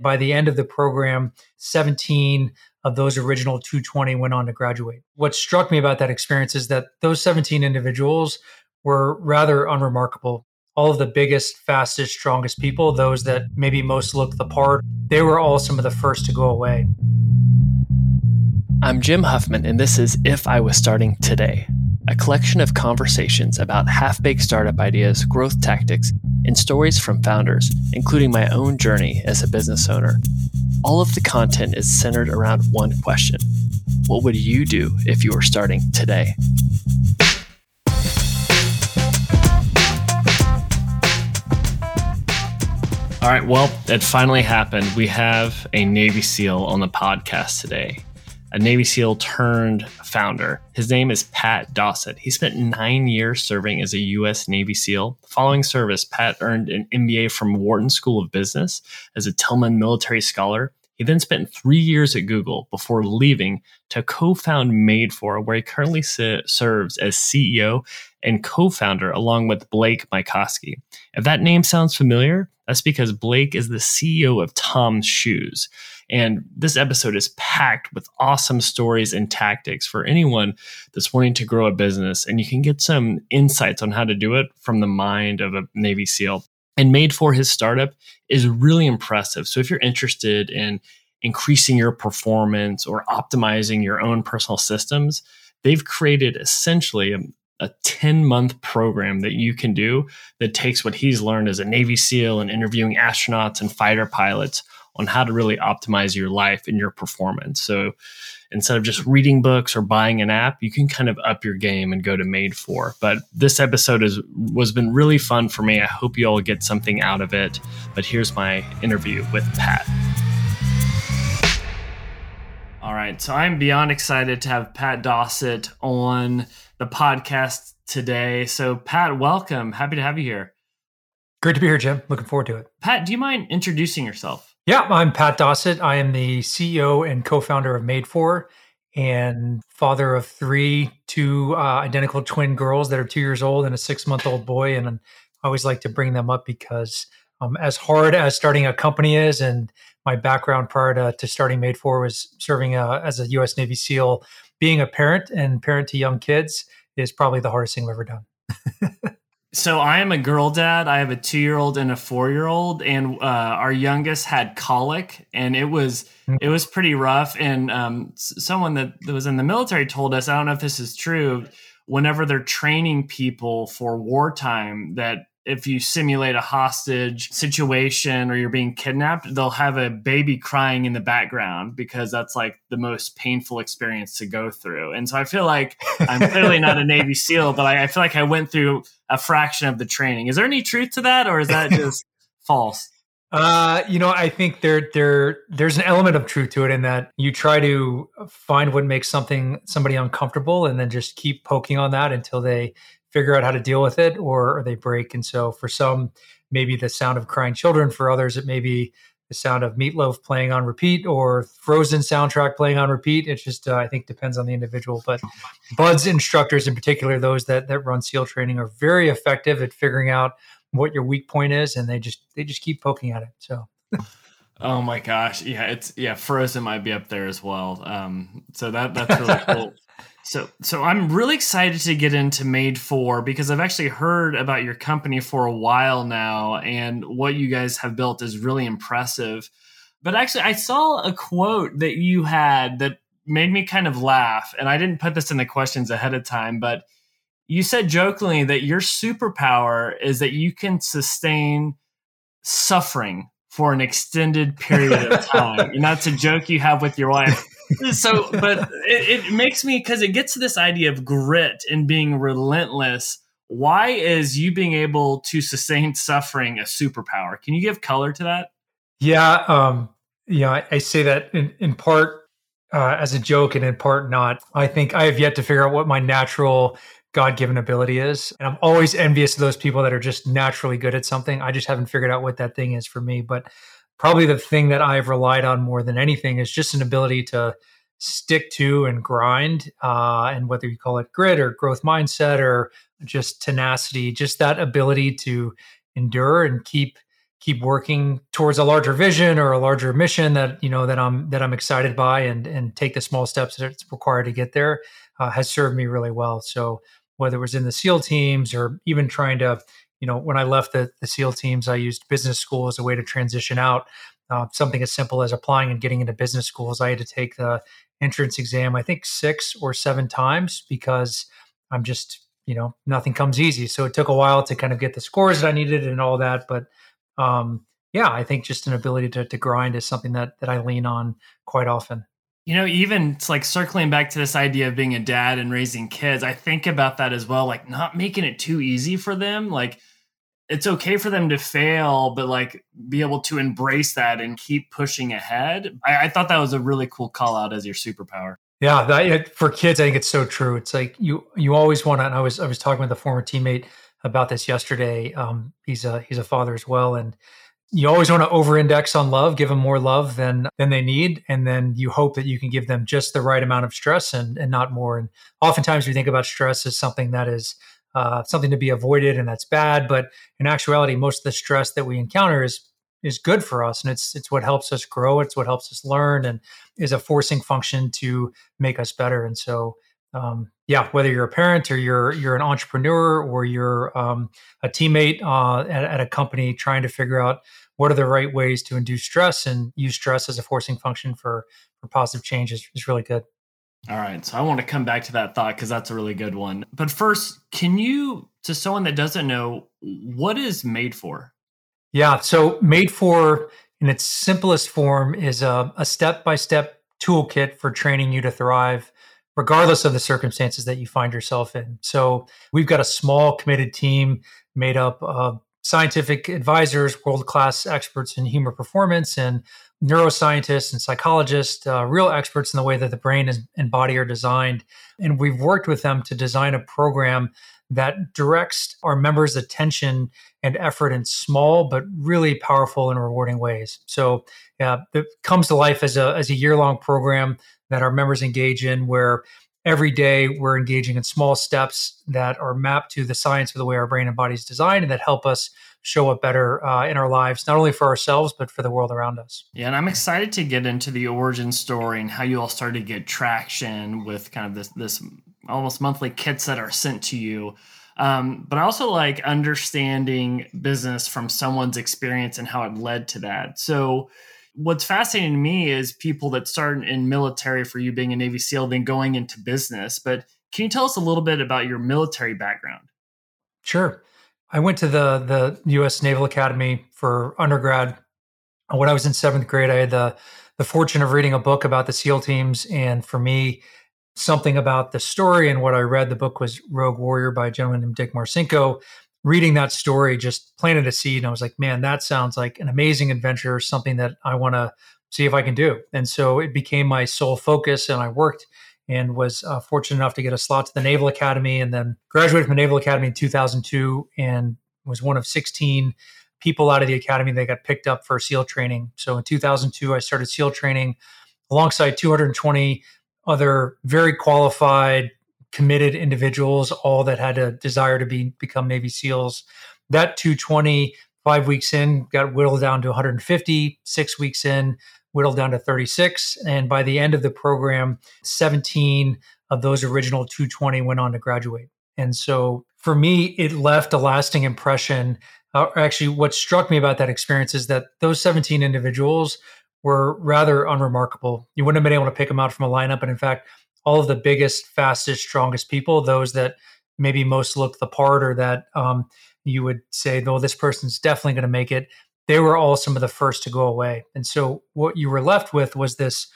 By the end of the program, 17 of those original 220 went on to graduate. What struck me about that experience is that those 17 individuals were rather unremarkable. All of the biggest, fastest, strongest people, those that maybe most looked the part, they were all some of the first to go away. I'm Jim Huffman, and this is If I Was Starting Today, a collection of conversations about half baked startup ideas, growth tactics, and stories from founders, including my own journey as a business owner. All of the content is centered around one question What would you do if you were starting today? All right, well, it finally happened. We have a Navy SEAL on the podcast today a Navy SEAL turned founder. His name is Pat Dossett. He spent nine years serving as a U.S. Navy SEAL. Following service, Pat earned an MBA from Wharton School of Business as a Tillman military scholar. He then spent three years at Google before leaving to co found Made For, where he currently serves as CEO and co founder along with Blake Mycoskie. If that name sounds familiar, that's because Blake is the CEO of Tom's Shoes. And this episode is packed with awesome stories and tactics for anyone that's wanting to grow a business. And you can get some insights on how to do it from the mind of a Navy SEAL. And made for his startup is really impressive. So if you're interested in increasing your performance or optimizing your own personal systems, they've created essentially a, a 10 month program that you can do that takes what he's learned as a Navy SEAL and interviewing astronauts and fighter pilots on how to really optimize your life and your performance. So instead of just reading books or buying an app, you can kind of up your game and go to Made For. But this episode has was been really fun for me. I hope you all get something out of it. But here's my interview with Pat. All right, so I'm beyond excited to have Pat Dossett on the podcast today. So Pat, welcome. Happy to have you here. Great to be here, Jim. Looking forward to it. Pat, do you mind introducing yourself? Yeah, I'm Pat Dossett. I am the CEO and co-founder of Made For and father of three, two uh, identical twin girls that are two years old and a six-month-old boy. And I always like to bring them up because um, as hard as starting a company is, and my background prior to, to starting Made For was serving uh, as a U.S. Navy SEAL, being a parent and parent to young kids is probably the hardest thing I've ever done. So I am a girl dad. I have a two year old and a four year old, and uh, our youngest had colic, and it was mm. it was pretty rough. And um, someone that, that was in the military told us, I don't know if this is true. Whenever they're training people for wartime, that if you simulate a hostage situation or you're being kidnapped, they'll have a baby crying in the background because that's like the most painful experience to go through. And so I feel like I'm clearly not a Navy SEAL, but I, I feel like I went through a fraction of the training. Is there any truth to that, or is that just false? Uh, you know, I think there there there's an element of truth to it in that you try to find what makes something somebody uncomfortable and then just keep poking on that until they figure out how to deal with it or, or they break. And so for some, maybe the sound of crying children. For others, it may be the sound of meatloaf playing on repeat or frozen soundtrack playing on repeat it just uh, i think depends on the individual but BUD/S instructors in particular those that that run seal training are very effective at figuring out what your weak point is and they just they just keep poking at it so oh my gosh yeah it's yeah frozen might be up there as well um so that that's really cool so, so I'm really excited to get into Made For because I've actually heard about your company for a while now, and what you guys have built is really impressive. But actually, I saw a quote that you had that made me kind of laugh, and I didn't put this in the questions ahead of time, but you said jokingly that your superpower is that you can sustain suffering for an extended period of time, and that's a joke you have with your wife so, but it, it makes me because it gets to this idea of grit and being relentless. Why is you being able to sustain suffering a superpower? Can you give color to that? Yeah, um, yeah, I, I say that in, in part uh, as a joke and in part not. I think I have yet to figure out what my natural God given ability is. And I'm always envious of those people that are just naturally good at something. I just haven't figured out what that thing is for me. But probably the thing that I've relied on more than anything is just an ability to stick to and grind. Uh, and whether you call it grit or growth mindset or just tenacity, just that ability to endure and keep keep working towards a larger vision or a larger mission that you know that I'm that I'm excited by and and take the small steps that it's required to get there uh, has served me really well. So whether it was in the SEAL teams or even trying to, you know, when I left the, the SEAL teams, I used business school as a way to transition out. Uh, something as simple as applying and getting into business schools. I had to take the entrance exam, I think six or seven times because I'm just, you know, nothing comes easy. So it took a while to kind of get the scores that I needed and all that. But um, yeah, I think just an ability to, to grind is something that that I lean on quite often. You know, even it's like circling back to this idea of being a dad and raising kids, I think about that as well, like not making it too easy for them. Like it's okay for them to fail, but like be able to embrace that and keep pushing ahead. I, I thought that was a really cool call out as your superpower. Yeah, that, for kids, I think it's so true. It's like you you always want to. And I was I was talking with a former teammate about this yesterday. Um, he's a he's a father as well, and you always want to over-index on love, give them more love than than they need, and then you hope that you can give them just the right amount of stress and and not more. And oftentimes we think about stress as something that is uh, something to be avoided and that's bad, but in actuality, most of the stress that we encounter is is good for us, and it's it's what helps us grow. It's what helps us learn, and is a forcing function to make us better. And so um, yeah, whether you're a parent or you're you're an entrepreneur or you're um, a teammate uh, at, at, a company trying to figure out what are the right ways to induce stress and use stress as a forcing function for for positive change is, is really good. All right, so I want to come back to that thought because that's a really good one. But first, can you, to someone that doesn't know, what is Made For? Yeah, so Made For, in its simplest form, is a step by step toolkit for training you to thrive regardless of the circumstances that you find yourself in. So we've got a small committed team made up of scientific advisors, world class experts in human performance, and neuroscientists and psychologists, uh, real experts in the way that the brain is, and body are designed. And we've worked with them to design a program that directs our members' attention and effort in small but really powerful and rewarding ways. So uh, it comes to life as a as a year long program that our members engage in where every day we're engaging in small steps that are mapped to the science of the way our brain and body is designed and that help us show up better uh, in our lives not only for ourselves but for the world around us yeah and i'm excited to get into the origin story and how you all started to get traction with kind of this this almost monthly kits that are sent to you um, but I also like understanding business from someone's experience and how it led to that. So, what's fascinating to me is people that start in military for you being a Navy SEAL, then going into business. But can you tell us a little bit about your military background? Sure. I went to the the U.S. Naval Academy for undergrad. When I was in seventh grade, I had the the fortune of reading a book about the SEAL teams, and for me, something about the story and what I read. The book was Rogue Warrior by a gentleman named Dick Marcinko reading that story just planted a seed and i was like man that sounds like an amazing adventure something that i want to see if i can do. And so it became my sole focus and i worked and was uh, fortunate enough to get a slot to the naval academy and then graduated from the naval academy in 2002 and was one of 16 people out of the academy that got picked up for seal training. So in 2002 i started seal training alongside 220 other very qualified committed individuals, all that had a desire to be become Navy SEALs. That 220, five weeks in, got whittled down to 150. Six weeks in, whittled down to 36. And by the end of the program, 17 of those original 220 went on to graduate. And so for me, it left a lasting impression. Uh, actually, what struck me about that experience is that those 17 individuals were rather unremarkable. You wouldn't have been able to pick them out from a lineup. And in fact, all of the biggest, fastest, strongest people, those that maybe most look the part or that um, you would say, though, this person's definitely going to make it, they were all some of the first to go away. And so what you were left with was this,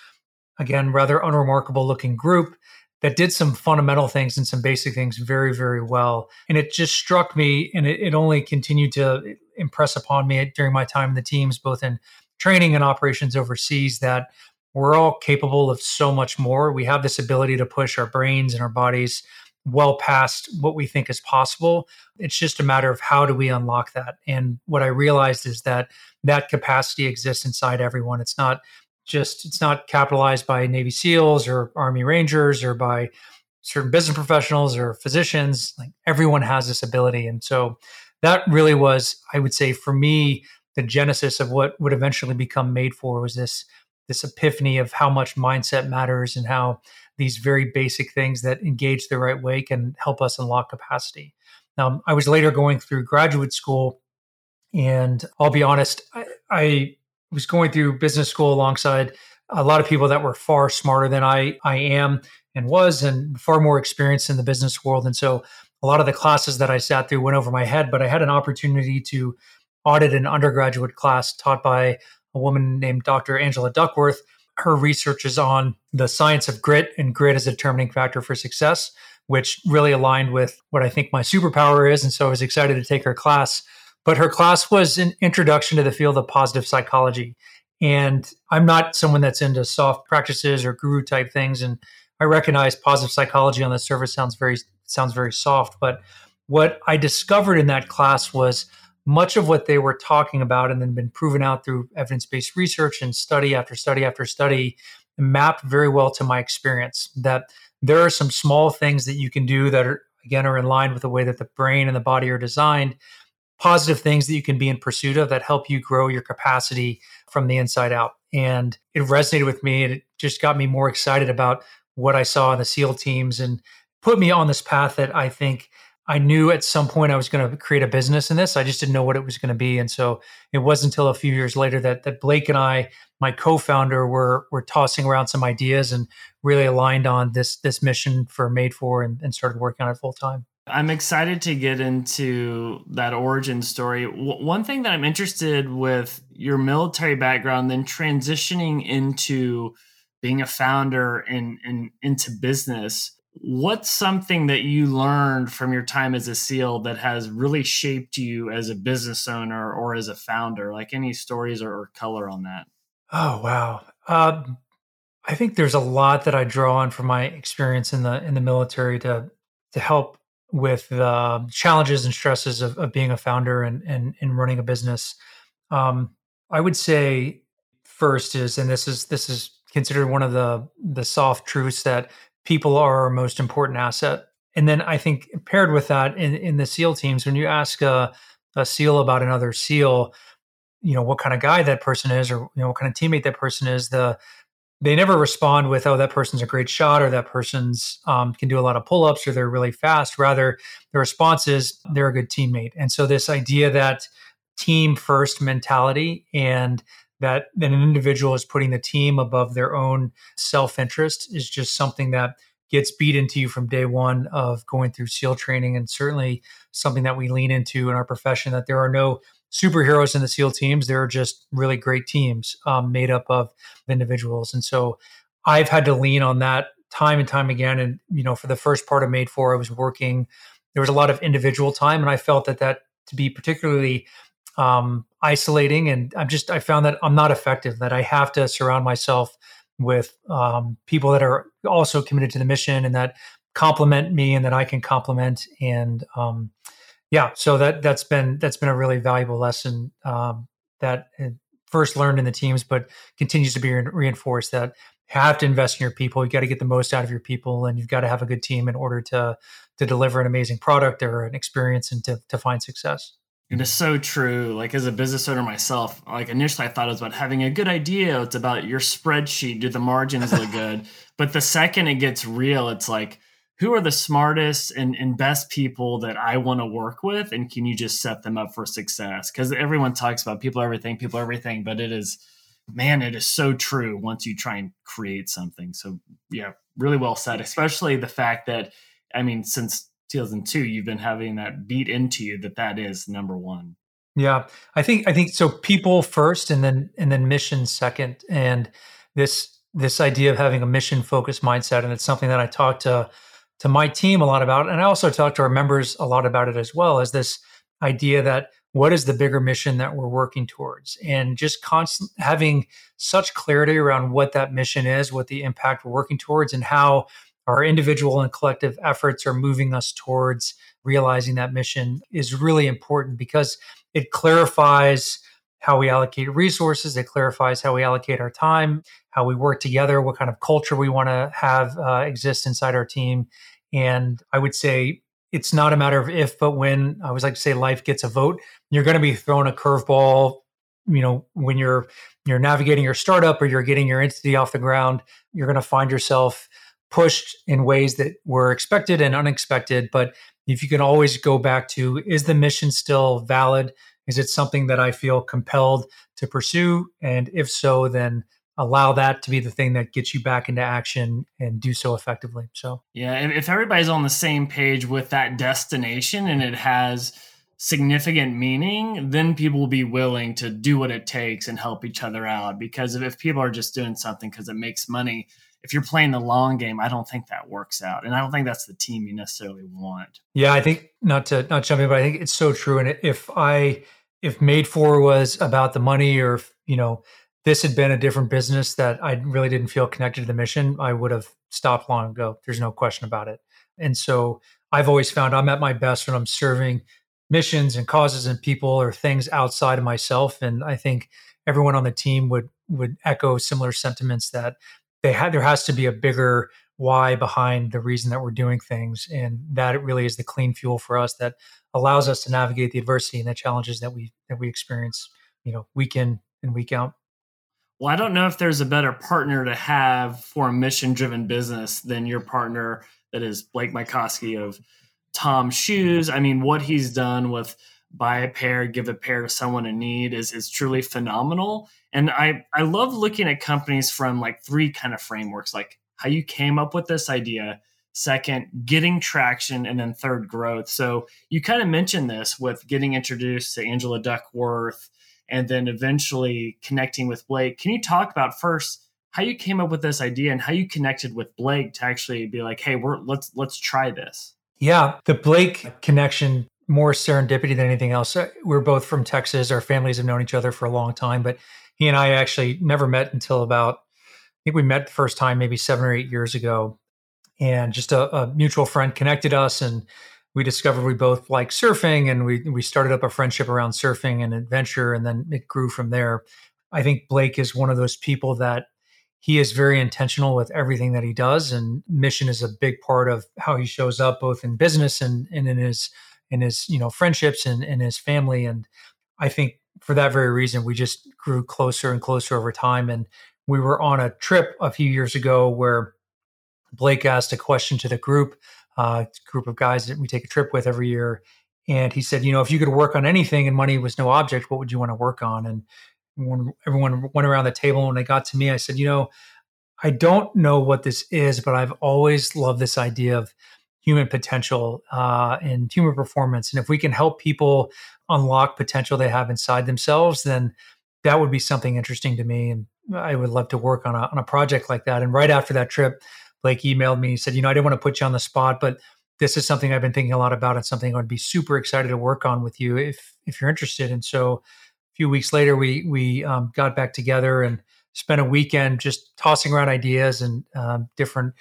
again, rather unremarkable looking group that did some fundamental things and some basic things very, very well. And it just struck me, and it, it only continued to impress upon me during my time in the teams, both in training and operations overseas, that we're all capable of so much more. We have this ability to push our brains and our bodies well past what we think is possible. It's just a matter of how do we unlock that. And what I realized is that that capacity exists inside everyone. It's not just it's not capitalized by Navy SEALs or Army Rangers or by certain business professionals or physicians. Like everyone has this ability. And so that really was, I would say, for me, the genesis of what would eventually become made for was this this epiphany of how much mindset matters and how these very basic things that engage the right way can help us unlock capacity. Now, I was later going through graduate school, and I'll be honest, I, I was going through business school alongside a lot of people that were far smarter than I I am and was, and far more experienced in the business world. And so, a lot of the classes that I sat through went over my head. But I had an opportunity to audit an undergraduate class taught by a woman named Dr. Angela Duckworth. Her research is on the science of grit and grit as a determining factor for success, which really aligned with what I think my superpower is. And so I was excited to take her class. But her class was an introduction to the field of positive psychology. And I'm not someone that's into soft practices or guru type things. And I recognize positive psychology on the surface sounds very sounds very soft. But what I discovered in that class was much of what they were talking about and then been proven out through evidence-based research and study after study after study mapped very well to my experience that there are some small things that you can do that are again are in line with the way that the brain and the body are designed positive things that you can be in pursuit of that help you grow your capacity from the inside out. And it resonated with me and it just got me more excited about what i saw in the seal teams and put me on this path that i think I knew at some point I was going to create a business in this. I just didn't know what it was going to be, and so it wasn't until a few years later that that Blake and I, my co-founder, were were tossing around some ideas and really aligned on this this mission for Made For and, and started working on it full time. I'm excited to get into that origin story. W- one thing that I'm interested with your military background, then transitioning into being a founder and, and into business what's something that you learned from your time as a SEAL that has really shaped you as a business owner or as a founder? Like any stories or, or color on that? Oh wow. Um, I think there's a lot that I draw on from my experience in the in the military to to help with the challenges and stresses of, of being a founder and, and and running a business. Um, I would say first is, and this is this is considered one of the the soft truths that people are our most important asset. And then I think paired with that in, in the SEAL teams, when you ask a, a SEAL about another SEAL, you know, what kind of guy that person is or, you know, what kind of teammate that person is, the, they never respond with, oh, that person's a great shot or that person's um, can do a lot of pull ups or they're really fast. Rather, the response is they're a good teammate. And so this idea that team first mentality and that an individual is putting the team above their own self-interest is just something that gets beat into you from day one of going through SEAL training, and certainly something that we lean into in our profession. That there are no superheroes in the SEAL teams; there are just really great teams um, made up of individuals. And so, I've had to lean on that time and time again. And you know, for the first part of Made For, I was working. There was a lot of individual time, and I felt that that to be particularly um, isolating and i'm just i found that i'm not effective that i have to surround myself with um, people that are also committed to the mission and that complement me and that i can complement and um, yeah so that that's been that's been a really valuable lesson um, that first learned in the teams but continues to be reinforced that you have to invest in your people. You got to get the most out of your people and you've got to have a good team in order to to deliver an amazing product or an experience and to, to find success it is so true. Like as a business owner myself, like initially I thought it was about having a good idea. It's about your spreadsheet. Do the margins look good? But the second it gets real, it's like, who are the smartest and, and best people that I want to work with? And can you just set them up for success? Because everyone talks about people everything, people everything, but it is, man, it is so true once you try and create something. So yeah, really well said, especially the fact that, I mean, since 2002 you've been having that beat into you that that is number one. Yeah i think i think so people first and then and then mission second and this this idea of having a mission focused mindset and it's something that i talk to to my team a lot about and i also talk to our members a lot about it as well as this idea that what is the bigger mission that we're working towards? And just constant having such clarity around what that mission is what the impact we're working towards and how our individual and collective efforts are moving us towards realizing that mission is really important because it clarifies how we allocate resources it clarifies how we allocate our time how we work together what kind of culture we want to have uh, exist inside our team. And i would say it's not a matter of if but when. I always like to say life gets a vote. You're going to be thrown a curveball you know, when you're you're navigating your startup or you're getting your entity off the ground, you're going to find yourself pushed in ways that were expected and unexpected. But if you can always go back to, is the mission still valid? Is it something that I feel compelled to pursue? And if so, then allow that to be the thing that gets you back into action and do so effectively. So, yeah, if everybody's on the same page with that destination and it has significant meaning, then people will be willing to do what it takes and help each other out. Because if people are just doing something because it makes money, if you're playing the long game, I don't think that works out, and I don't think that's the team you necessarily want. Yeah, I think not to not jump in, but I think it's so true. And if I if Made For was about the money, or if, you know this had been a different business that I really didn't feel connected to the mission, I would have stopped long ago. There's no question about it. And so I've always found I'm at my best when I'm serving missions and causes and people or things outside of myself. And I think everyone on the team would would echo similar sentiments that they had there has to be a bigger why behind the reason that we're doing things and that really is the clean fuel for us that allows us to navigate the adversity and the challenges that we that we experience you know week in and week out. Well i don't know if there's a better partner to have for a mission driven business than your partner that is blake mycoskie of tom shoes. I mean what he's done with buy a pair give a pair to someone in need is is truly phenomenal and I, I love looking at companies from like three kind of frameworks, like how you came up with this idea, second, getting traction, and then third, growth. So you kind of mentioned this with getting introduced to Angela Duckworth and then eventually connecting with Blake. Can you talk about first how you came up with this idea and how you connected with Blake to actually be like, hey, we're let's let's try this? Yeah, the Blake connection more serendipity than anything else. Uh, we're both from Texas. Our families have known each other for a long time, but he and I actually never met until about, I think we met the first time maybe seven or eight years ago. And just a, a mutual friend connected us and we discovered we both like surfing and we, we started up a friendship around surfing and adventure and then it grew from there. I think Blake is one of those people that he is very intentional with everything that he does and mission is a big part of how he shows up both in business and, and in his in his you know friendships and in his family and i think for that very reason, we just grew closer and closer over time. And we were on a trip a few years ago where Blake asked a question to the group, uh, group of guys that we take a trip with every year. And he said, you know, if you could work on anything and money was no object, what would you want to work on? And when everyone went around the table and they got to me, I said, you know, I don't know what this is, but I've always loved this idea of human potential uh, and human performance. And if we can help people unlock potential they have inside themselves, then that would be something interesting to me. And I would love to work on a, on a project like that. And right after that trip, Blake emailed me and said, you know, I didn't want to put you on the spot, but this is something I've been thinking a lot about and something I would be super excited to work on with you if if you're interested. And so a few weeks later, we we um, got back together and spent a weekend just tossing around ideas and um, different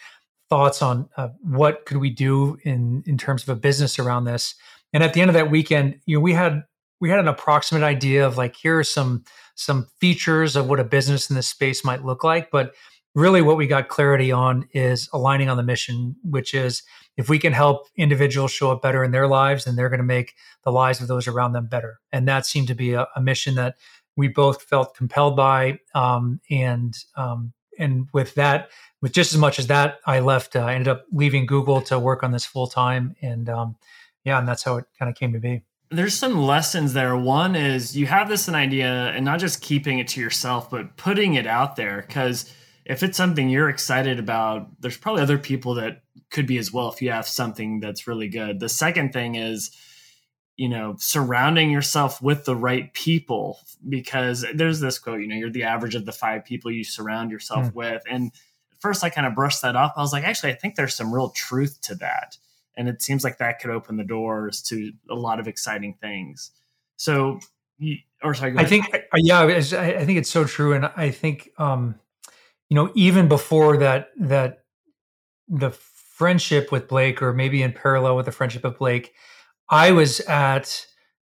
thoughts on uh, what could we do in in terms of a business around this. And at the end of that weekend, you know, we had we had an approximate idea of like here are some some features of what a business in this space might look like, but really what we got clarity on is aligning on the mission, which is if we can help individuals show up better in their lives, then they're going to make the lives of those around them better. And that seemed to be a, a mission that we both felt compelled by. Um, and um, and with that, with just as much as that, I left. Uh, I ended up leaving Google to work on this full time, and um, yeah, and that's how it kind of came to be. There's some lessons there. One is you have this an idea, and not just keeping it to yourself, but putting it out there. Because if it's something you're excited about, there's probably other people that could be as well. If you have something that's really good. The second thing is you know surrounding yourself with the right people because there's this quote you know you're the average of the five people you surround yourself mm. with. And at first i kind of brushed that off. I was like actually i think there's some real truth to that. And it seems like that could open the doors to a lot of exciting things. So or sorry i think uh, yeah i think it's so true and i think um you know even before that that the friendship with blake or maybe in parallel with the friendship of blake I was at,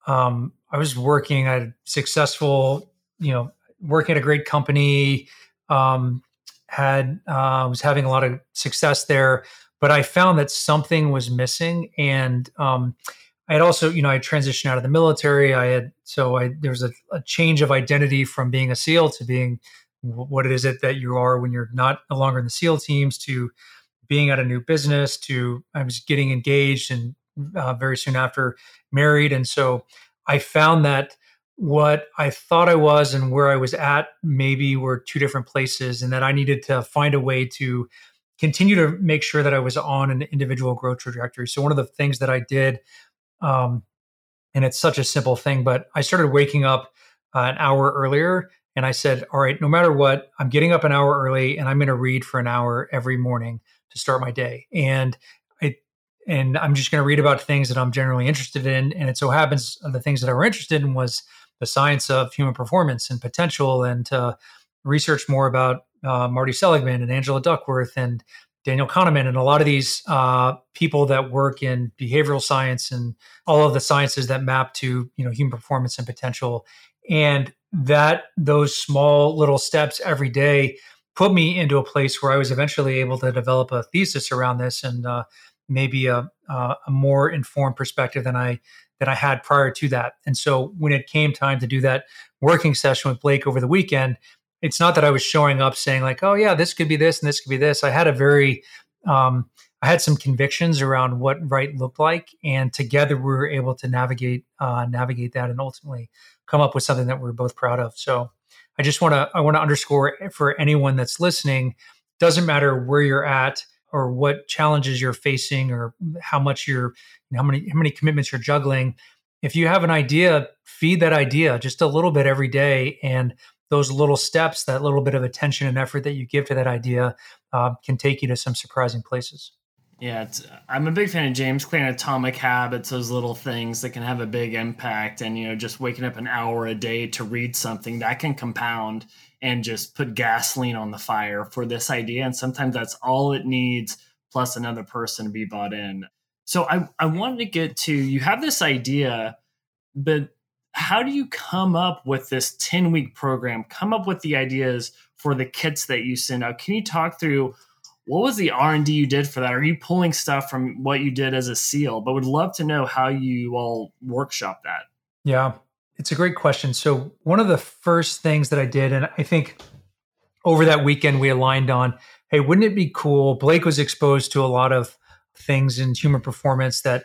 um, I was working at a successful, you know, working at a great company, um, had, uh, was having a lot of success there, but I found that something was missing. And, um, I had also, you know, I transitioned out of the military. I had so I there was a, a change of identity from being a SEAL to being what is it that you are when you're not no longer in the SEAL teams to being at a new business to I was getting engaged and uh, very soon after married, and so I found that what I thought I was and where I was at maybe were two different places, and that I needed to find a way to continue to make sure that I was on an individual growth trajectory. So one of the things that I did, um, and it's such a simple thing, but I started waking up uh, an hour earlier, and I said, "All right, no matter what, I'm getting up an hour early, and I'm going to read for an hour every morning to start my day." And and I'm just going to read about things that I'm generally interested in. And it so happens the things that I were interested in was the science of human performance and potential and to research more about uh, Marty Seligman and Angela Duckworth and Daniel Kahneman and a lot of these uh, people that work in behavioral science and all of the sciences that map to you know human performance and potential and that those small little steps every day put me into a place where I was eventually able to develop a thesis around this and uh, maybe a, a more informed perspective than I that I had prior to that. And so when it came time to do that working session with Blake over the weekend, it's not that I was showing up saying like, "Oh yeah, this could be this and this could be this." I had a very um, I had some convictions around what right looked like, and together we were able to navigate uh, navigate that and ultimately come up with something that we're both proud of. So I just want to I want to underscore for anyone that's listening, doesn't matter where you're at or what challenges you're facing or how much you're you know, how many how many commitments you're juggling if you have an idea feed that idea just a little bit every day and those little steps that little bit of attention and effort that you give to that idea uh, can take you to some surprising places yeah, I'm a big fan of James Clear Atomic Habits, those little things that can have a big impact. And, you know, just waking up an hour a day to read something that can compound and just put gasoline on the fire for this idea. And sometimes that's all it needs, plus another person to be bought in. So I, I wanted to get to you have this idea, but how do you come up with this 10 week program, come up with the ideas for the kits that you send out? Can you talk through what was the r&d you did for that are you pulling stuff from what you did as a seal but would love to know how you all workshop that yeah it's a great question. So, one of the first things that I did, and I think over that weekend we aligned on, hey, wouldn't it be cool? Blake was exposed to a lot of things in human performance that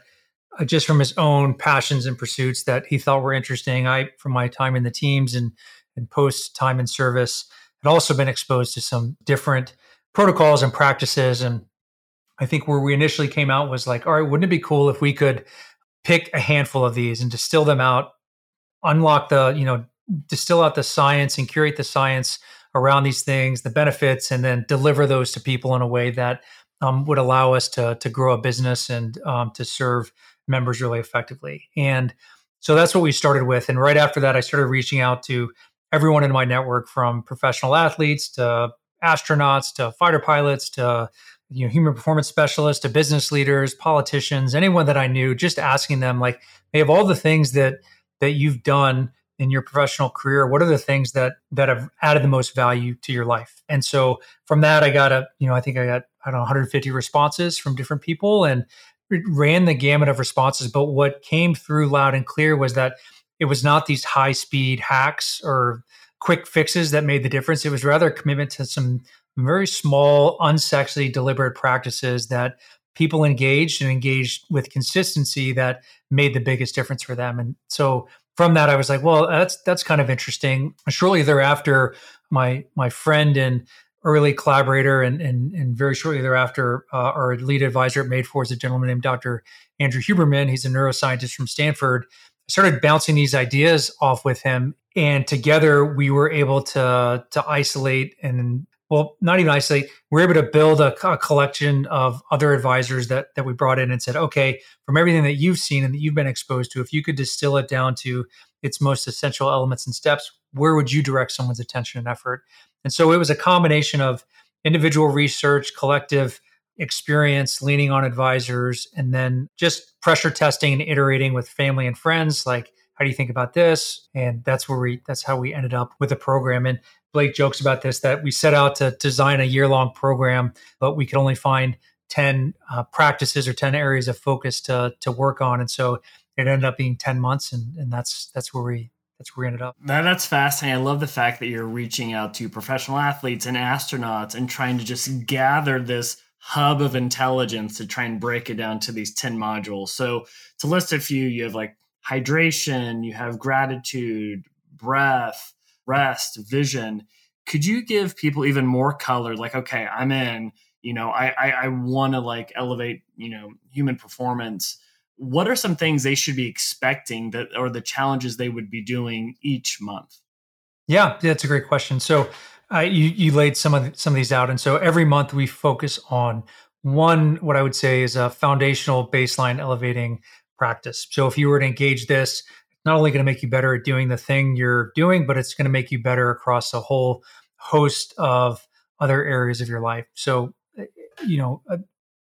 uh, just from his own passions and pursuits that he thought were interesting. I, from my time in the teams and, and post time in service, had also been exposed to some different protocols and practices. And I think where we initially came out was like, all right, wouldn't it be cool if we could pick a handful of these and distill them out unlock the you know distill out the science and curate the science around these things the benefits and then deliver those to people in a way that um, would allow us to to grow a business and um, to serve members really effectively. And so that's what we started with. And right after that i started reaching out to everyone in my network from professional athletes to astronauts to fighter pilots to you know human performance specialists to business leaders politicians anyone that i knew just asking them like they have all the things that that you've done in your professional career what are the things that that have added the most value to your life? And so from that i got a you know i think i got i don't know 150 responses from different people and ran the gamut of responses. But what came through loud and clear was that it was not these high speed hacks or quick fixes that made the difference. It was rather a commitment to some very small unsexy deliberate practices that people engaged and engaged with consistency that made the biggest difference for them. And so from that, I was like, well, that's that's kind of interesting. Shortly thereafter, my my friend and early collaborator and and, and very shortly thereafter, uh, our lead advisor at Made For is a gentleman named Dr. Andrew Huberman. He's a neuroscientist from Stanford. I started bouncing these ideas off with him, and together we were able to to isolate and well, not even isolate. We're able to build a, a, collection of other advisors that that we brought in and said, okay, from everything that you've seen and that you've been exposed to, if you could distill it down to its most essential elements and steps, where would you direct someone's attention and effort? And so it was a combination of individual research, collective experience, leaning on advisors, and then just pressure testing and iterating with family and friends, like how do you think about this and that's where we that's how we ended up with the program and Blake jokes about this that we set out to design a year long program, but we could only find 10 uh, practices or 10 areas of focus to, to work on. And so it ended up being 10 months and, and that's that's where we that's where we ended up. That, that's fascinating. I love the fact that you're reaching out to professional athletes and astronauts and trying to just gather this hub of intelligence to try and break it down to these 10 modules. So to list a few, you have like hydration, you have gratitude, breath, rest, vision. Could you give people even more color? Like, okay, I'm in, you know, I I, I want to like elevate, you know, human performance what are some things they should be expecting that or the challenges they would be doing each month yeah that's a great question so uh, you, you laid some of the, some of these out and so every month we focus on one what i would say is a foundational baseline elevating practice so if you were to engage this it's not only going to make you better at doing the thing you're doing but it's going to make you better across a whole host of other areas of your life so uh, you know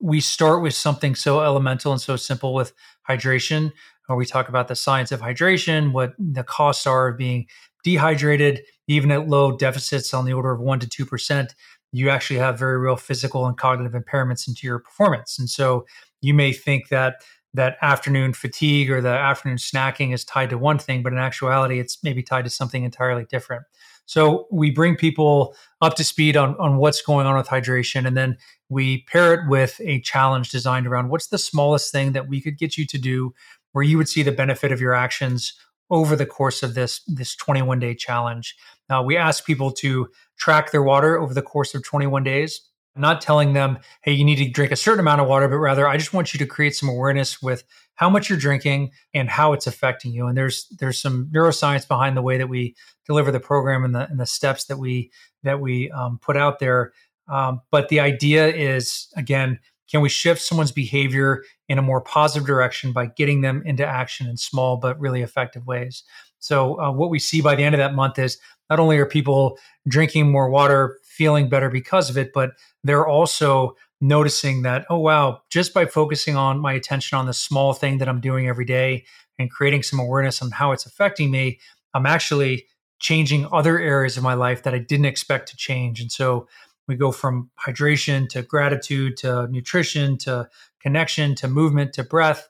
we start with something so elemental and so simple with hydration. Or we talk about the science of hydration, what the costs are of being dehydrated, even at low deficits on the order of one to two percent. You actually have very real physical and cognitive impairments into your performance. And so you may think that that afternoon fatigue or the afternoon snacking is tied to one thing, but in actuality, it's maybe tied to something entirely different. So we bring people up to speed on, on what's going on with hydration, and then we pair it with a challenge designed around what's the smallest thing that we could get you to do where you would see the benefit of your actions over the course of this this 21 day challenge. Now we ask people to track their water over the course of 21 days not telling them, hey, you need to drink a certain amount of water, but rather I just want you to create some awareness with how much you're drinking and how it's affecting you. And there's there's some neuroscience behind the way that we deliver the program and the and the steps that we that we um, put out there. Um, but the idea is again, can we shift someone's behavior in a more positive direction by getting them into action in small but really effective ways? So uh, what we see by the end of that month is not only are people drinking more water, feeling better because of it, but they're also noticing that, oh, wow, just by focusing on my attention on the small thing that I'm doing every day and creating some awareness on how it's affecting me, I'm actually changing other areas of my life that I didn't expect to change. And so we go from hydration to gratitude to nutrition to connection to movement to breath.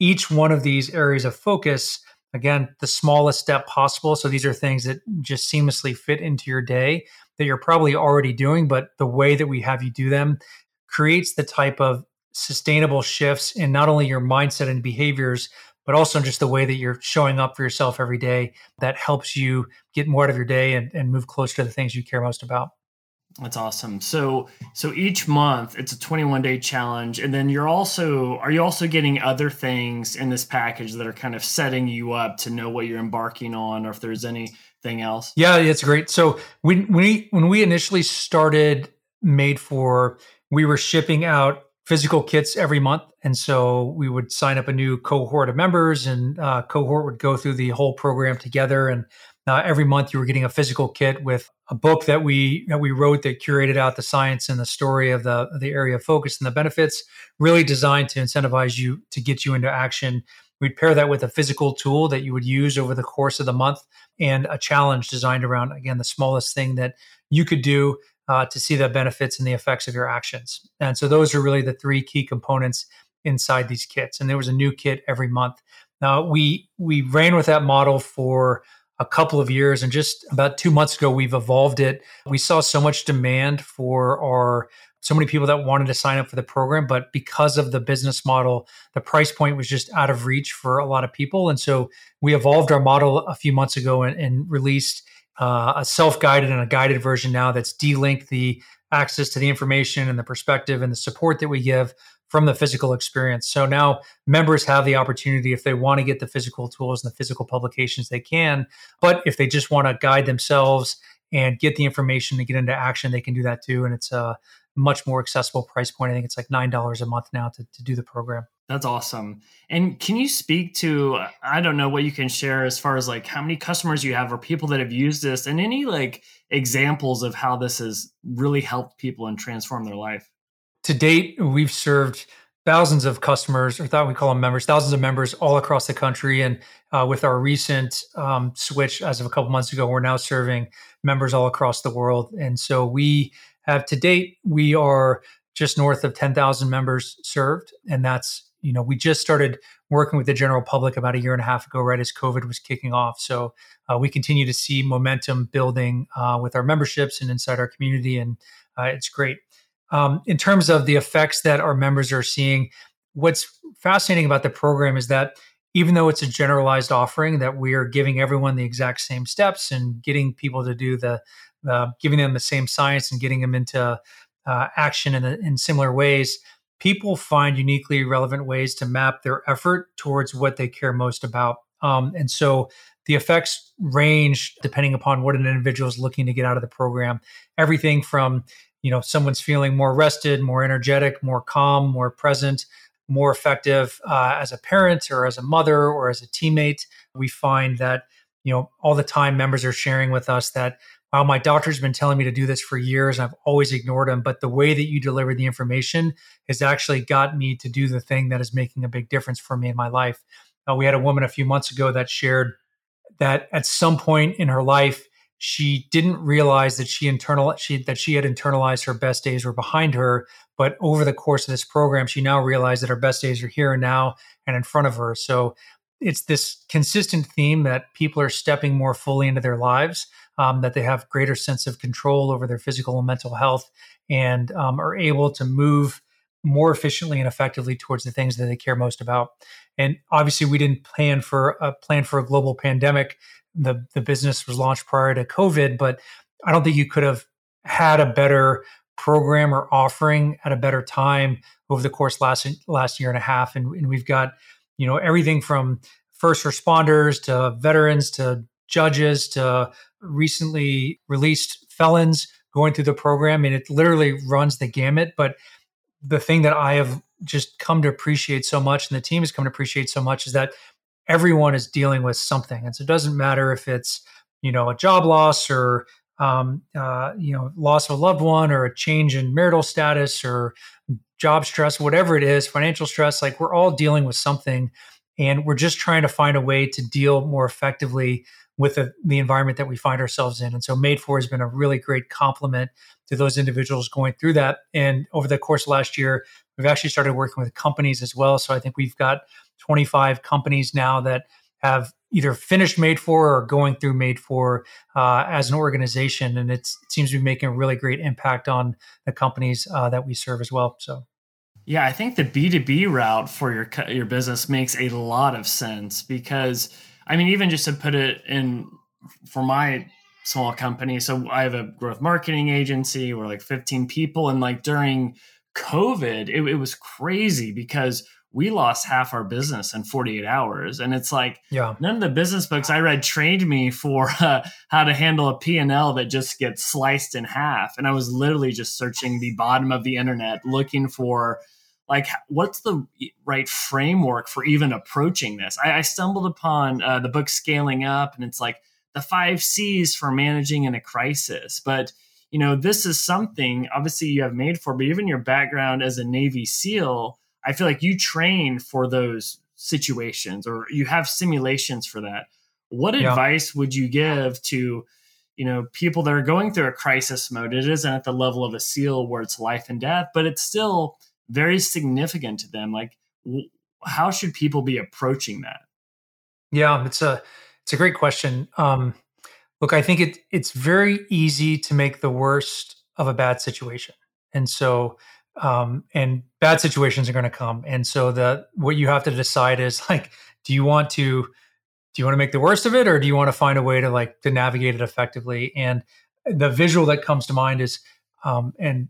Each one of these areas of focus again the smallest step possible. So these are things that just seamlessly fit into your day that you're probably already doing but the way that we have you do them creates the type of sustainable shifts in not only your mindset and behaviors but also just the way that you're showing up for yourself every day that helps you get more out of your day and, and move closer to the things you care most about that's awesome. So so each month it's a 21 day challenge and then you're also are you also getting other things in this package that are kind of setting you up to know what you're embarking on or if there's anything else? Yeah, it's great. So when we when we initially started made for we were shipping out physical kits every month and so we would sign up a new cohort of members and uh, cohort would go through the whole program together and uh, every month you were getting a physical kit with a book that we that we wrote that curated out the science and the story of the the area of focus and the benefits, really designed to incentivize you to get you into action. We'd pair that with a physical tool that you would use over the course of the month and a challenge designed around again the smallest thing that you could do uh, to see the benefits and the effects of your actions. And so those are really the three key components inside these kits. And there was a new kit every month. Now we we ran with that model for a couple of years. And just about two months ago, we've evolved it. We saw so much demand for our so many people that wanted to sign up for the program, but because of the business model, the price point was just out of reach for a lot of people. And so we evolved our model a few months ago and, and released uh, a self-guided and a guided version now that's delinked the access to the information and the perspective and the support that we give from the physical experience. So now members have the opportunity if they want to get the physical tools and the physical publications, they can. But if they just want to guide themselves and get the information to get into action, they can do that too. And it's a much more accessible price point. I think it's like $9 a month now to, to do the program. That's awesome. And can you speak to, I don't know what you can share as far as like how many customers you have or people that have used this and any like examples of how this has really helped people and transformed their life? To date, we've served thousands of customers, or thought we call them members, thousands of members all across the country. And uh, with our recent um, switch, as of a couple months ago, we're now serving members all across the world. And so we have to date, we are just north of 10,000 members served. And that's you know, we just started working with the general public about a year and a half ago, right as COVID was kicking off. So uh, we continue to see momentum building uh, with our memberships and inside our community, and uh, it's great. Um, in terms of the effects that our members are seeing, what's fascinating about the program is that even though it's a generalized offering, that we are giving everyone the exact same steps and getting people to do the, the giving them the same science and getting them into uh, action in, in similar ways people find uniquely relevant ways to map their effort towards what they care most about. Um, and so the effects range depending upon what an individual is looking to get out of the program. Everything from, you know, someone's feeling more rested, more energetic, more calm, more present, more effective uh, as a parent or as a mother or as a teammate. We find that, you know, all the time members are sharing with us that wow, my doctor's been telling me to do this for years. and I've always ignored him. But the way that you deliver the information has actually got me to do the thing that is making a big difference for me in my life. Uh, we had a woman a few months ago that shared that at some point in her life, she didn't realize that she internal she that she had internalized her best days were behind her. But over the course of this program, she now realized that her best days are here and now and in front of her. So it's this consistent theme that people are stepping more fully into their lives um, that they have greater sense of control over their physical and mental health and um, are able to move more efficiently and effectively towards the things that they care most about. And obviously, we didn't plan for a plan for a global pandemic. The the business was launched prior to COVID, but I don't think you could have had a better program or offering at a better time over the course last last year and a half. And, and we've got you know everything from first responders to veterans to judges to recently released felons going through the program and it literally runs the gamut but the thing that i have just come to appreciate so much and the team has come to appreciate so much is that everyone is dealing with something. And so it doesn't matter if it's you know a job loss or um, uh, you know loss of a loved one or a change in marital status or job stress whatever it is financial stress like we're all dealing with something and we're just trying to find a way to deal more effectively with the, the environment that we find ourselves in. And so Made For has been a really great complement to those individuals going through that. And over the course of last year, we've actually started working with companies as well. So I think we've got 25 companies now that have either finished Made For or going through Made For uh, as an organization. And it seems to be making a really great impact on the companies uh, that we serve as well. So. Yeah, I think the B2B route for your your business makes a lot of sense because I mean, even just to put it in for my small company. So I have a growth marketing agency. We're like 15 people. And like during COVID, it, it was crazy because we lost half our business in 48 hours and it's like yeah. none of the business books i read trained me for uh, how to handle a p&l that just gets sliced in half and i was literally just searching the bottom of the internet looking for like what's the right framework for even approaching this? I, I stumbled upon uh, the book scaling up and it's like the five c's for managing in a crisis but you know this is something obviously you have made for but even your background as a navy seal i feel like you train for those situations or you have simulations for that. What yeah. advice would you give to you know people that are going through a crisis mode? It isn't at the level of a seal where it's life and death but it's still very significant to them like how should people be approaching that? Yeah it's a it's a great question. Um look i think it it's very easy to make the worst of a bad situation. And so um and bad situations are going to come. And so the what you have to decide is like do you want to do you want to make the worst of it or do you want to find a way to like to navigate it effectively? And the visual that comes to mind is um and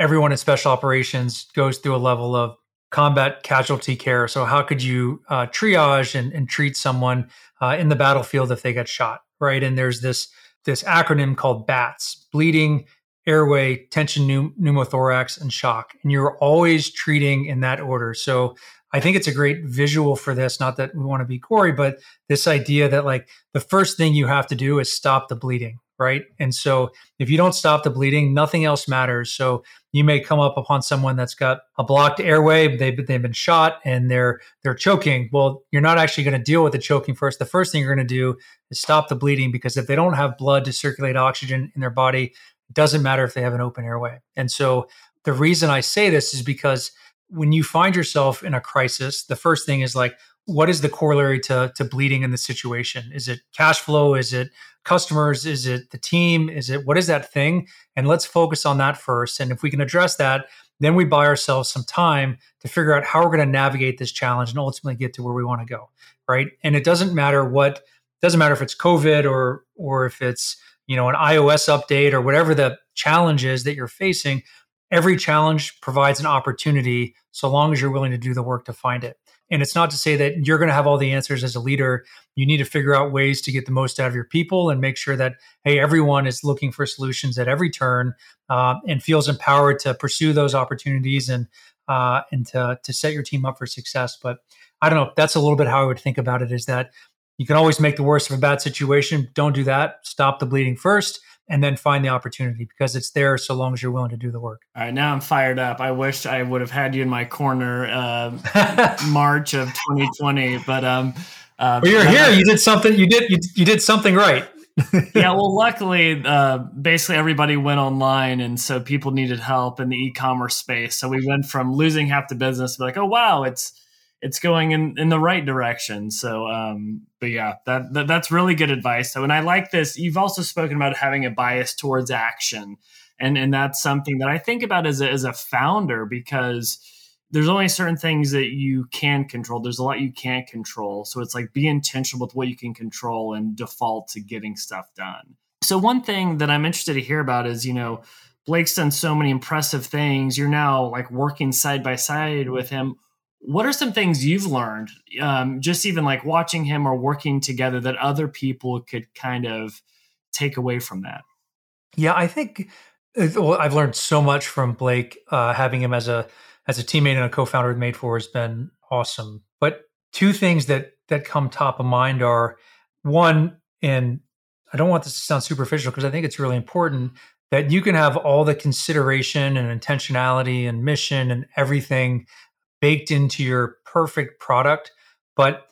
everyone in special operations goes through a level of combat casualty care. So, how could you uh, triage and, and, treat someone uh, in the battlefield if they get shot, right? And there's this this acronym called BATS: bleeding, airway, tension, pneumothorax, and shock. And you're always treating in that order. So, I think it's a great visual for this. Not that we want to be gory, but this idea that like the first thing you have to do is stop the bleeding, right? And so if you don't stop the bleeding, nothing else matters. So you may come up upon someone that's got a blocked airway, they've, they've been shot and they're they're choking. Well, you're not actually going to deal with the choking first. The first thing you're going to do is stop the bleeding because if they don't have blood to circulate oxygen in their body, it doesn't matter if they have an open airway. And so the reason I say this is because when you find yourself in a crisis, the first thing is like, what is the corollary to, to bleeding in the situation? Is it cash flow? Is it customers? Is it the team? Is it what is that thing? And let's focus on that first. And if we can address that, then we buy ourselves some time to figure out how we're going to navigate this challenge and ultimately get to where we want to go. Right. And it doesn't matter what doesn't matter if it's COVID or or if it's you know an iOS update or whatever the challenge is that you're facing. Every challenge provides an opportunity so long as you're willing to do the work to find it. And it's not to say that you're going to have all the answers as a leader. You need to figure out ways to get the most out of your people and make sure that, hey, everyone is looking for solutions at every turn uh, and feels empowered to pursue those opportunities and uh, and to, to set your team up for success. But I don't know. That's a little bit how I would think about it is that you can always make the worst of a bad situation. Don't do that. Stop the bleeding first and then find the opportunity because it's there so long as you're willing to do the work. All right, now I'm fired up. I wish I would have had you in my corner uh, March of 2020, but um, uh, well, you're here. you did something. You did you, you did something right. yeah, well, luckily, uh, basically everybody went online, and so people needed help in the e-commerce space. So we went from losing half the business to like, oh wow, it's it's going in, in the right direction. So, um, but yeah, that, that, that's really good advice. So, and I like this. You've also spoken about having a bias towards action, and and that's something that I think about as a, as a founder because there's only certain things that you can control. There's a lot you can't control. So it's like be intentional with what you can control and default to getting stuff done. So one thing that I'm interested to hear about is you know. Blake's done so many impressive things. You're now like working side by side with him what are some things you've learned um, just even like watching him or working together that other people could kind of take away from that? Yeah i think uh, well, i've learned so much from blake uh, having him as a as a teammate and a co-founder with made for has been awesome. But two things that that come top of mind are one and i don't want this to sound superficial because i think it's really important that you can have all the consideration and intentionality and mission and everything baked into your perfect product. But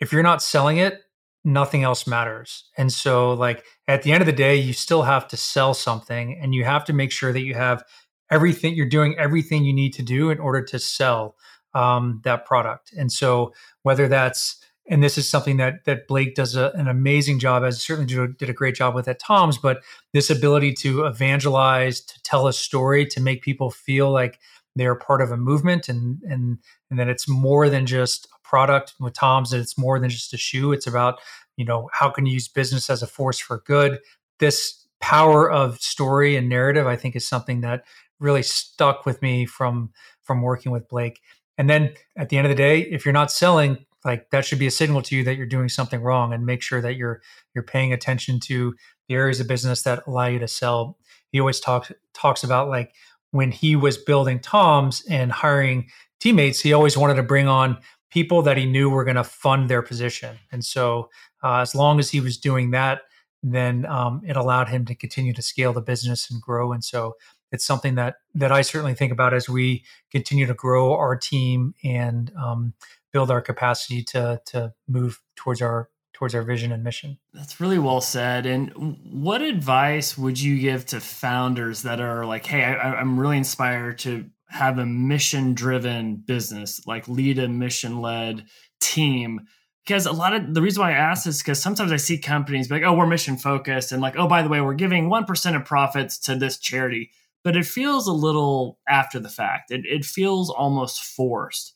if you're not selling it, nothing else matters. And so, like, at the end of the day, you still have to sell something and you have to make sure that you have everything, you're doing everything you need to do in order to sell um, that product. And so, whether that's and this is something that that Blake does a, an amazing job as certainly did a great job with at TOMS but this ability to evangelize to tell a story to make people feel like they're part of a movement and and and that it's more than just a product with TOMS and it's more than just a shoe. It's about, you know, how can you use business as a force for good? This power of story and narrative, I think, is something that really stuck with me from from working with Blake. And then at the end of the day, if you're not selling, like that should be a signal to you that you're doing something wrong and make sure that you're you're paying attention to the areas of business that allow you to sell. He always talks talks about like when he was building TOMS and hiring teammates, he always wanted to bring on people that he knew were going to fund their position. And so, uh, as long as he was doing that, then um, it allowed him to continue to scale the business and grow. And so, it's something that that I certainly think about as we continue to grow our team and um, build our capacity to to move towards our towards our vision and mission. That's really well said. And what advice would you give to founders that are like, hey, I, am really inspired to have a mission driven business, like lead a mission led team? Because a lot of the reason why I ask is because sometimes I see companies like, oh, we're mission focused. And like, oh, by the way, we're giving 1% of profits to this charity. But it feels a little after the fact, it, it feels almost forced.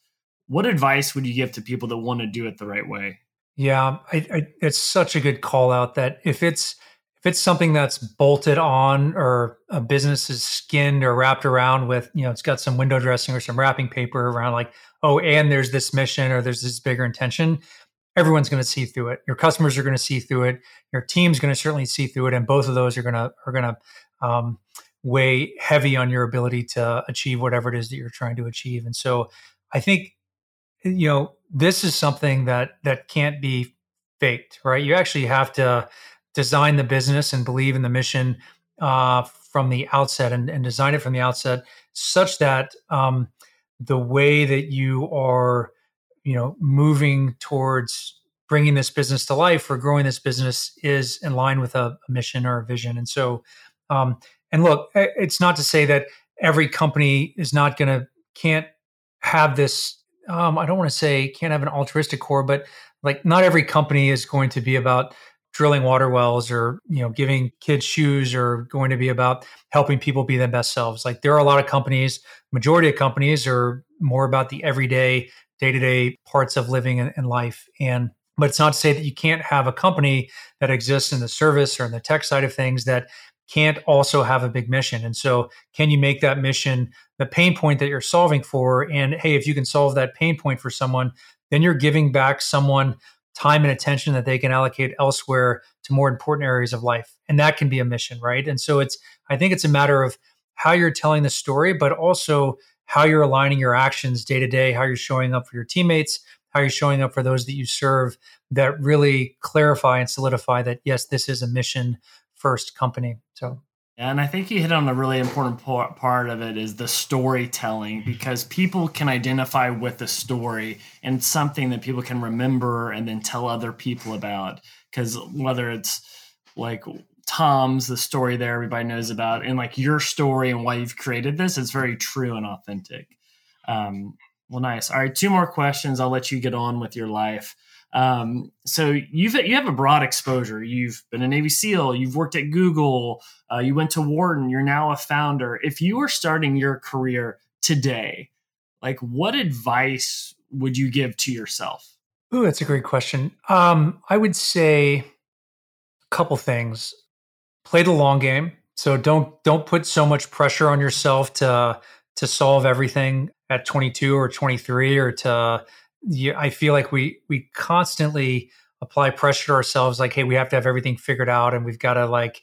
What advice would you give to people that want to do it the right way? Yeah, I, I, it's such a good call out that if it's if it's something that's bolted on or a business is skinned or wrapped around with, you know, it's got some window dressing or some wrapping paper around like, oh, and there's this mission or there's this bigger intention, everyone's going to see through it. Your customers are going to see through it. Your team's going to certainly see through it, and both of those are going to are going to um, weigh heavy on your ability to achieve whatever it is that you're trying to achieve. And so, I think you know this is something that that can't be faked right? You actually have to design the business and believe in the mission uh, from the outset and, and, design it from the outset such that um, the way that you are you know moving towards bringing this business to life or growing this business is in line with a, a mission or a vision. And so um, and look it's not to say that every company is not going to can't have this um, I don't want to say can't have an altruistic core, but like not every company is going to be about drilling water wells or you know giving kids shoes or going to be about helping people be their best selves. Like there are a lot of companies majority of companies are more about the everyday day-to-day parts of living and, life. And but it's not to say that you can't have a company that exists in the service or in the tech side of things that can't also have a big mission. And so can you make that mission the pain point that you're solving for and hey if you can solve that pain point for someone then you're giving back someone time and attention that they can allocate elsewhere to more important areas of life. And that can be a mission, right? And so it's, I think it's a matter of how you're telling the story, but also how you're aligning your actions day to day, how you're showing up for your teammates, how you're showing up for those that you serve that really clarify and solidify that, yes, this is a mission first company. So and I think you hit on a really important part of it is the storytelling because people can identify with the story and something that people can remember and then tell other people about. Because whether it's like TOMS, the story there everybody knows about, and like your story and why you've created this, it's very true and authentic. Um, well, nice. All right, two more questions. I'll let you get on with your life. Um, so you've you have a broad exposure. You've been a Navy SEAL. You've worked at Google. Uh, you went to Wharton. You're now a founder. If you were starting your career today, like what advice would you give to yourself? Ooh, that's a great question. Um, I would say a couple things. Play the long game. So don't don't put so much pressure on yourself to to solve everything at 22 or 23 or to yeah, I feel like we we constantly apply pressure to ourselves like hey we have to have everything figured out and we've got to like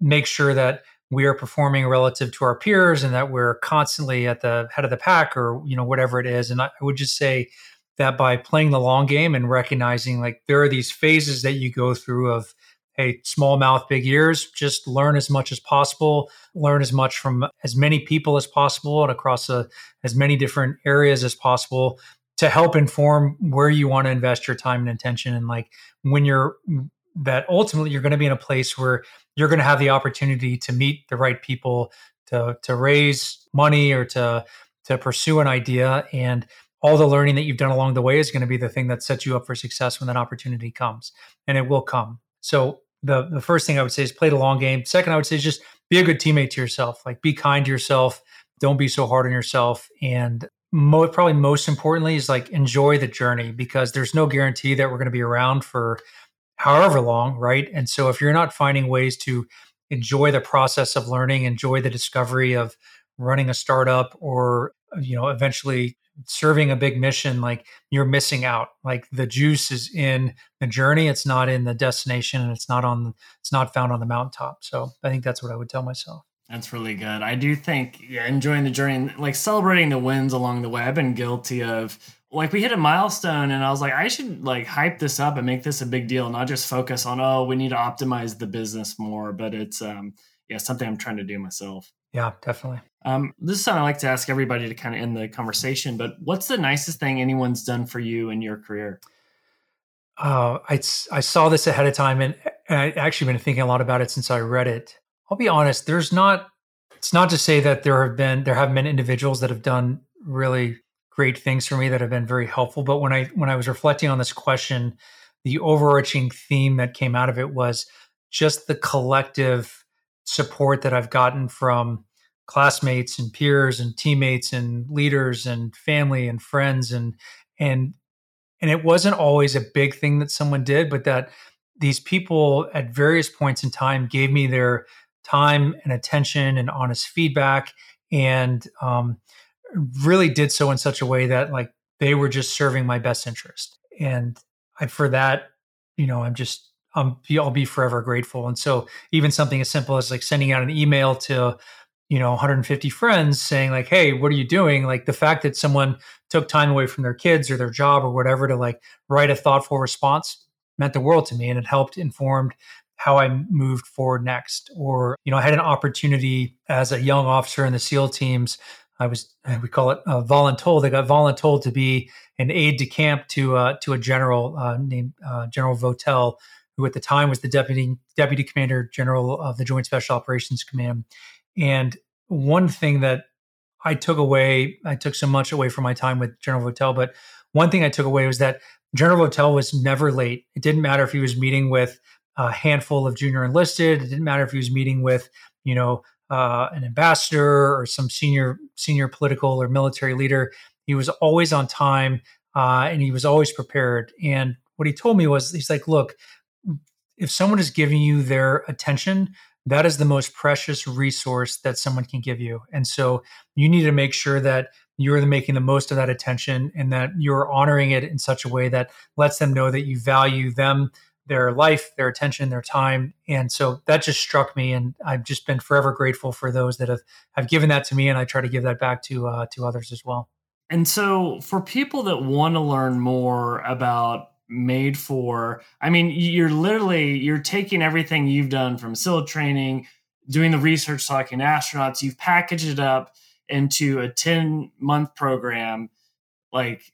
make sure that we are performing relative to our peers and that we're constantly at the head of the pack or you know whatever it is. And i would just say that by playing the long game and recognizing like there are these phases that you go through of hey small mouth big ears just learn as much as possible learn as much from as many people as possible and across a, as many different areas as possible to help inform where you want to invest your time and attention and like when you're that ultimately you're going to be in a place where you're going to have the opportunity to meet the right people to to raise money or to to pursue an idea and all the learning that you've done along the way is going to be the thing that sets you up for success when that opportunity comes and it will come. So the the first thing i would say is play the long game. Second i would say is just be a good teammate to yourself. Like be kind to yourself. Don't be so hard on yourself and mo- probably most importantly is like enjoy the journey because there's no guarantee that we're going to be around for however long, right? And so if you're not finding ways to enjoy the process of learning, enjoy the discovery of running a startup or you know eventually serving a big mission like you're missing out. Like the juice is in the journey it's not in the destination and it's not on it's not found on the mountaintop. So i think that's what i would tell myself that's really good. I do think yeah, enjoying the journey, like celebrating the wins along the way. I've been guilty of like we hit a milestone and I was like, I should like hype this up and make this a big deal, not just focus on oh, we need to optimize the business more. But it's um yeah, something I'm trying to do myself. Yeah, definitely. Um, this is something I like to ask everybody to kind of end the conversation. But what's the nicest thing anyone's done for you in your career? Uh, I I saw this ahead of time and, and I actually been thinking a lot about it since I read it. I'll be honest, there's not it's not to say that there have been there have been individuals that have done really great things for me that have been very helpful, but when I when I was reflecting on this question, the overarching theme that came out of it was just the collective support that I've gotten from classmates and peers and teammates and leaders and family and friends and and and it wasn't always a big thing that someone did but that these people at various points in time gave me their time and attention and honest feedback. And um, really did so in such a way that like they were just serving my best interest. And I, for that you know i'm just um, i'll be forever grateful. And so even something as simple as like sending out an email to you know 150 friends saying like hey what are you doing? Like the fact that someone took time away from their kids or their job or whatever to like write a thoughtful response meant the world to me. And it helped informed how I moved forward next. Or, you know, I had an opportunity as a young officer in the SEAL teams. I was, we call it uh, voluntold. I got voluntold to be an aide de camp to uh, to a general uh, named uh, General Votel, who at the time was the deputy deputy commander general of the Joint Special Operations Command. And one thing that I took away, I took so much away from my time with General Votel, but one thing I took away was that General Votel was never late. It didn't matter if he was meeting with a handful of junior enlisted. It didn't matter if he was meeting with, you know, uh, an ambassador or some senior senior political or military leader. He was always on time uh, and he was always prepared. And what he told me was, he's like, look, if someone is giving you their attention, that is the most precious resource that someone can give you. And so you need to make sure that you're making the most of that attention and that you're honoring it in such a way that lets them know that you value them their life, their attention, their time. And so that just struck me. And I've just been forever grateful for those that have, have given that to me. And I try to give that back to, uh, to others as well. And so for people that want to learn more about made for, I mean, you're literally, you're taking everything you've done from SEAL training, doing the research, talking astronauts, you've packaged it up into a 10 month program. Like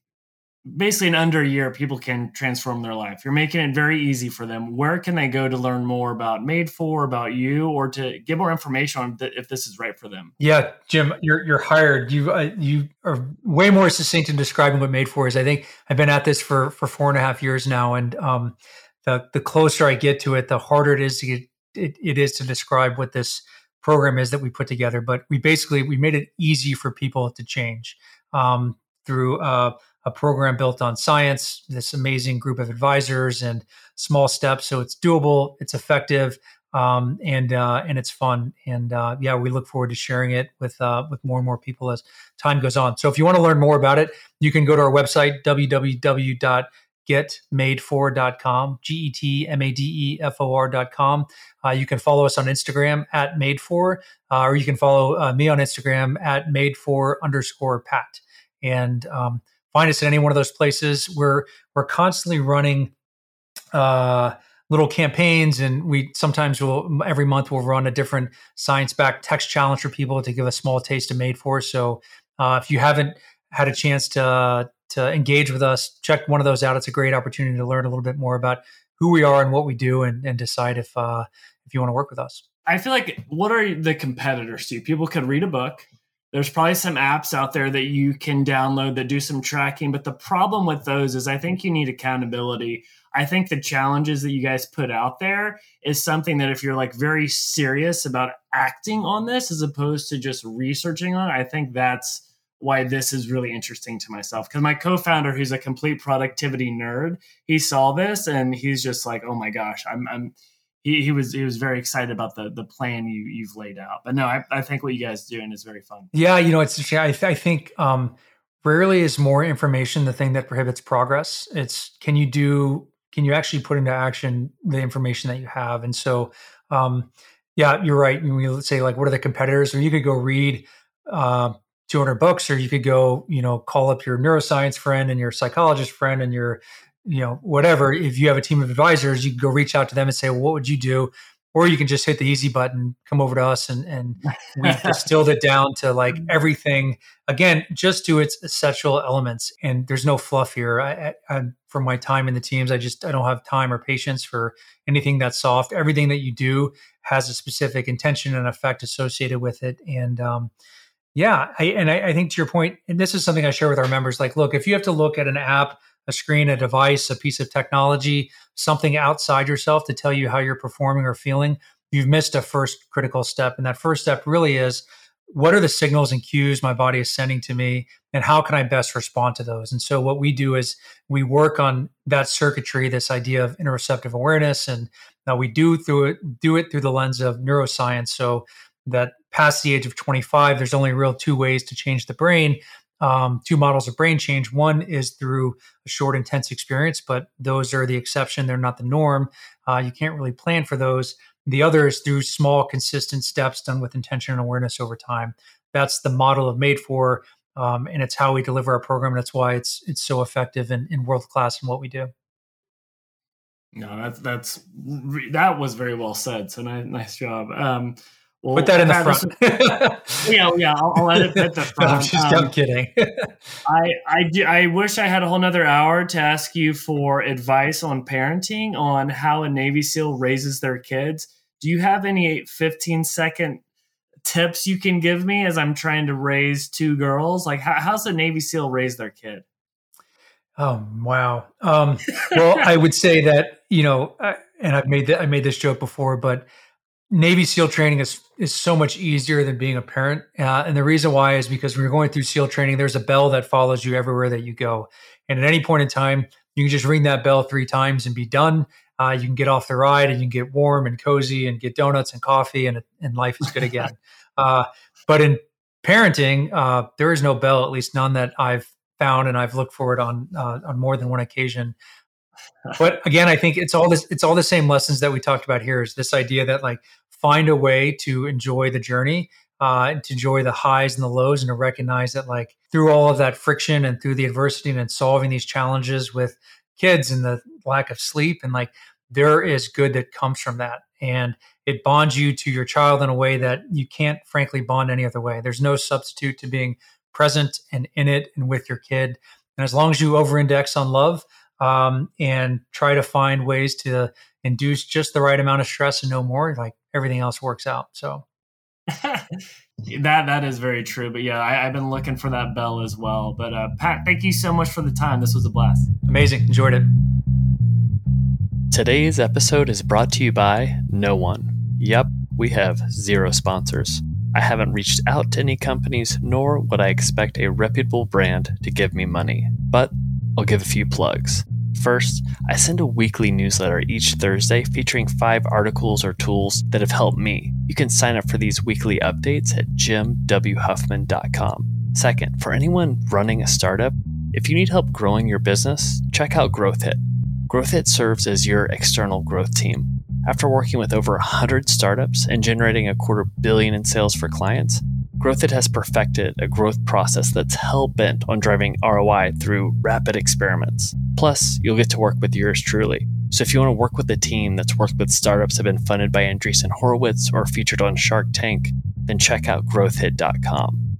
basically in under a year people can transform their life. You're making it very easy for them. Where can they go to learn more about made for about you or to get more information on th- if this is right for them? Yeah jim you're you're hired. You uh, you are way more succinct in describing what made for is. I think i've been at this for for four and a half years now and um the the closer i get to it the harder it is to get it, it is to describe what this program is that we put together. But we basically we made it easy for people to change um through uh a program built on science, this amazing group of advisors and small steps. So it's doable, it's effective, um, and uh, and it's fun. And uh, yeah, we look forward to sharing it with uh, with more and more people as time goes on. So if you want to learn more about it, you can go to our website www.getmadefor.com, G E T M A D E F O R.com. Uh, you can follow us on Instagram at made for, uh, or you can follow uh, me on Instagram at made for underscore Pat. And um, find us at any one of those places. We're we're constantly running uh, little campaigns, and we sometimes will every month we'll run a different science backed text challenge for people to give a small taste of Made for. So uh, if you haven't had a chance to to engage with us, check one of those out. It's a great opportunity to learn a little bit more about who we are and what we do, and, and decide if uh, if you want to work with us. I feel like what are the competitors to? People could read a book there's probably some apps out there that you can download that do some tracking. But the problem with those is I think you need accountability. I think the challenges that you guys put out there is something that if you're like very serious about acting on this as opposed to just researching on it, I think that's why this is really interesting to myself. Because my co founder, who's a complete productivity nerd, he saw this and he's just like, oh my gosh, I'm, I'm he, he was he was very excited about the the plan you you've laid out. But no, I, I think what you guys are doing is very fun. Yeah, you know, it's I, th- I think um, rarely is more information the thing that prohibits progress. It's can you do can you actually put into action the information that you have? And so, um, yeah, you're right. When you say like, what are the competitors? Or you could go read uh, 200 books, or you could go, you know, call up your neuroscience friend and your psychologist friend and your you know, whatever, if you have a team of advisors, you can go reach out to them and say, well, what would you do? Or you can just hit the easy button, come over to us, and, and we've distilled it down to like mm-hmm. everything, again, just to its essential elements. And there's no fluff here. I, I, from my time in the teams, I just, I don't have time or patience for anything that's soft. Everything that you do has a specific intention and effect associated with it. And, um, yeah, I, and I, I think to your point, and this is something I share with our members. Like, look, if you have to look at an app a screen, a device, a piece of technology, something outside yourself to tell you how you're performing or feeling, you've missed a first critical step. And that first step really is what are the signals and cues my body is sending to me and how can I best respond to those? And so what we do is we work on that circuitry, this idea of interoceptive awareness. And now we do through it, do it through the lens of neuroscience. So that past the age of 25, there's only real two ways to change the brain um, two models of brain change. One is through a short, intense experience, but those are the exception. They're not the norm. Uh, you can't really plan for those. The other is through small, consistent steps done with intention and awareness over time. That's the model of Made for, um, and it's how we deliver our program. That's why it's it's so effective and, and world class in what we do. No, that's that's that was very well said. So nice, nice job. Um, well, Put that in the front. yeah, yeah, I'll, I'll edit at the front. no, I'm, just, um, I'm kidding. I I, do, I wish I had a whole nother hour to ask you for advice on parenting, on how a Navy SEAL raises their kids. Do you have any 15 second tips you can give me as I'm trying to raise two girls? Like, how, how's a Navy SEAL raise their kid? Oh wow. Um, well, I would say that you know, I, and I've made that I made this joke before, but Navy SEAL training is is so much easier than being a parent, uh, and the reason why is because when you're going through SEAL training, there's a bell that follows you everywhere that you go, and at any point in time, you can just ring that bell three times and be done. Uh, you can get off the ride and you can get warm and cozy and get donuts and coffee, and and life is good again. uh, but in parenting, uh, there is no bell, at least none that I've found, and I've looked for it on uh, on more than one occasion. But again, I think it's all this it's all the same lessons that we talked about here. Is this idea that like find a way to enjoy the journey, uh, to enjoy the highs and the lows, and to recognize that like through all of that friction and through the adversity and solving these challenges with kids and the lack of sleep and like there is good that comes from that and it bonds you to your child in a way that you can't frankly bond any other way there's no substitute to being present and in it and with your kid. And as long as you over index on love um, and try to find ways to induce just the right amount of stress and no more, like everything else works out. So that that is very true. But yeah, I, have been looking for that bell as well. But uh, Pat, thank you so much for the time. This was a blast. Amazing. Enjoyed it. Today's episode is brought to you by no one. Yep, we have zero sponsors. I haven't reached out to any companies, nor would I expect a reputable brand to give me money, but I'll give a few plugs. First, I send a weekly newsletter each Thursday featuring five articles or tools that have helped me. You can sign up for these weekly updates at jimwhuffman.com. Second, for anyone running a startup, if you need help growing your business, check out GrowthHit. GrowthHit serves as your external growth team. After working with over 100 startups and generating a quarter billion in sales for clients, GrowthHit has perfected a growth process that's hell bent on driving ROI through rapid experiments. Plus, you'll get to work with yours truly. So if you want to work with a team that's worked with startups that have been funded by Andreessen Horowitz or featured on Shark Tank, then check out growthhit.com.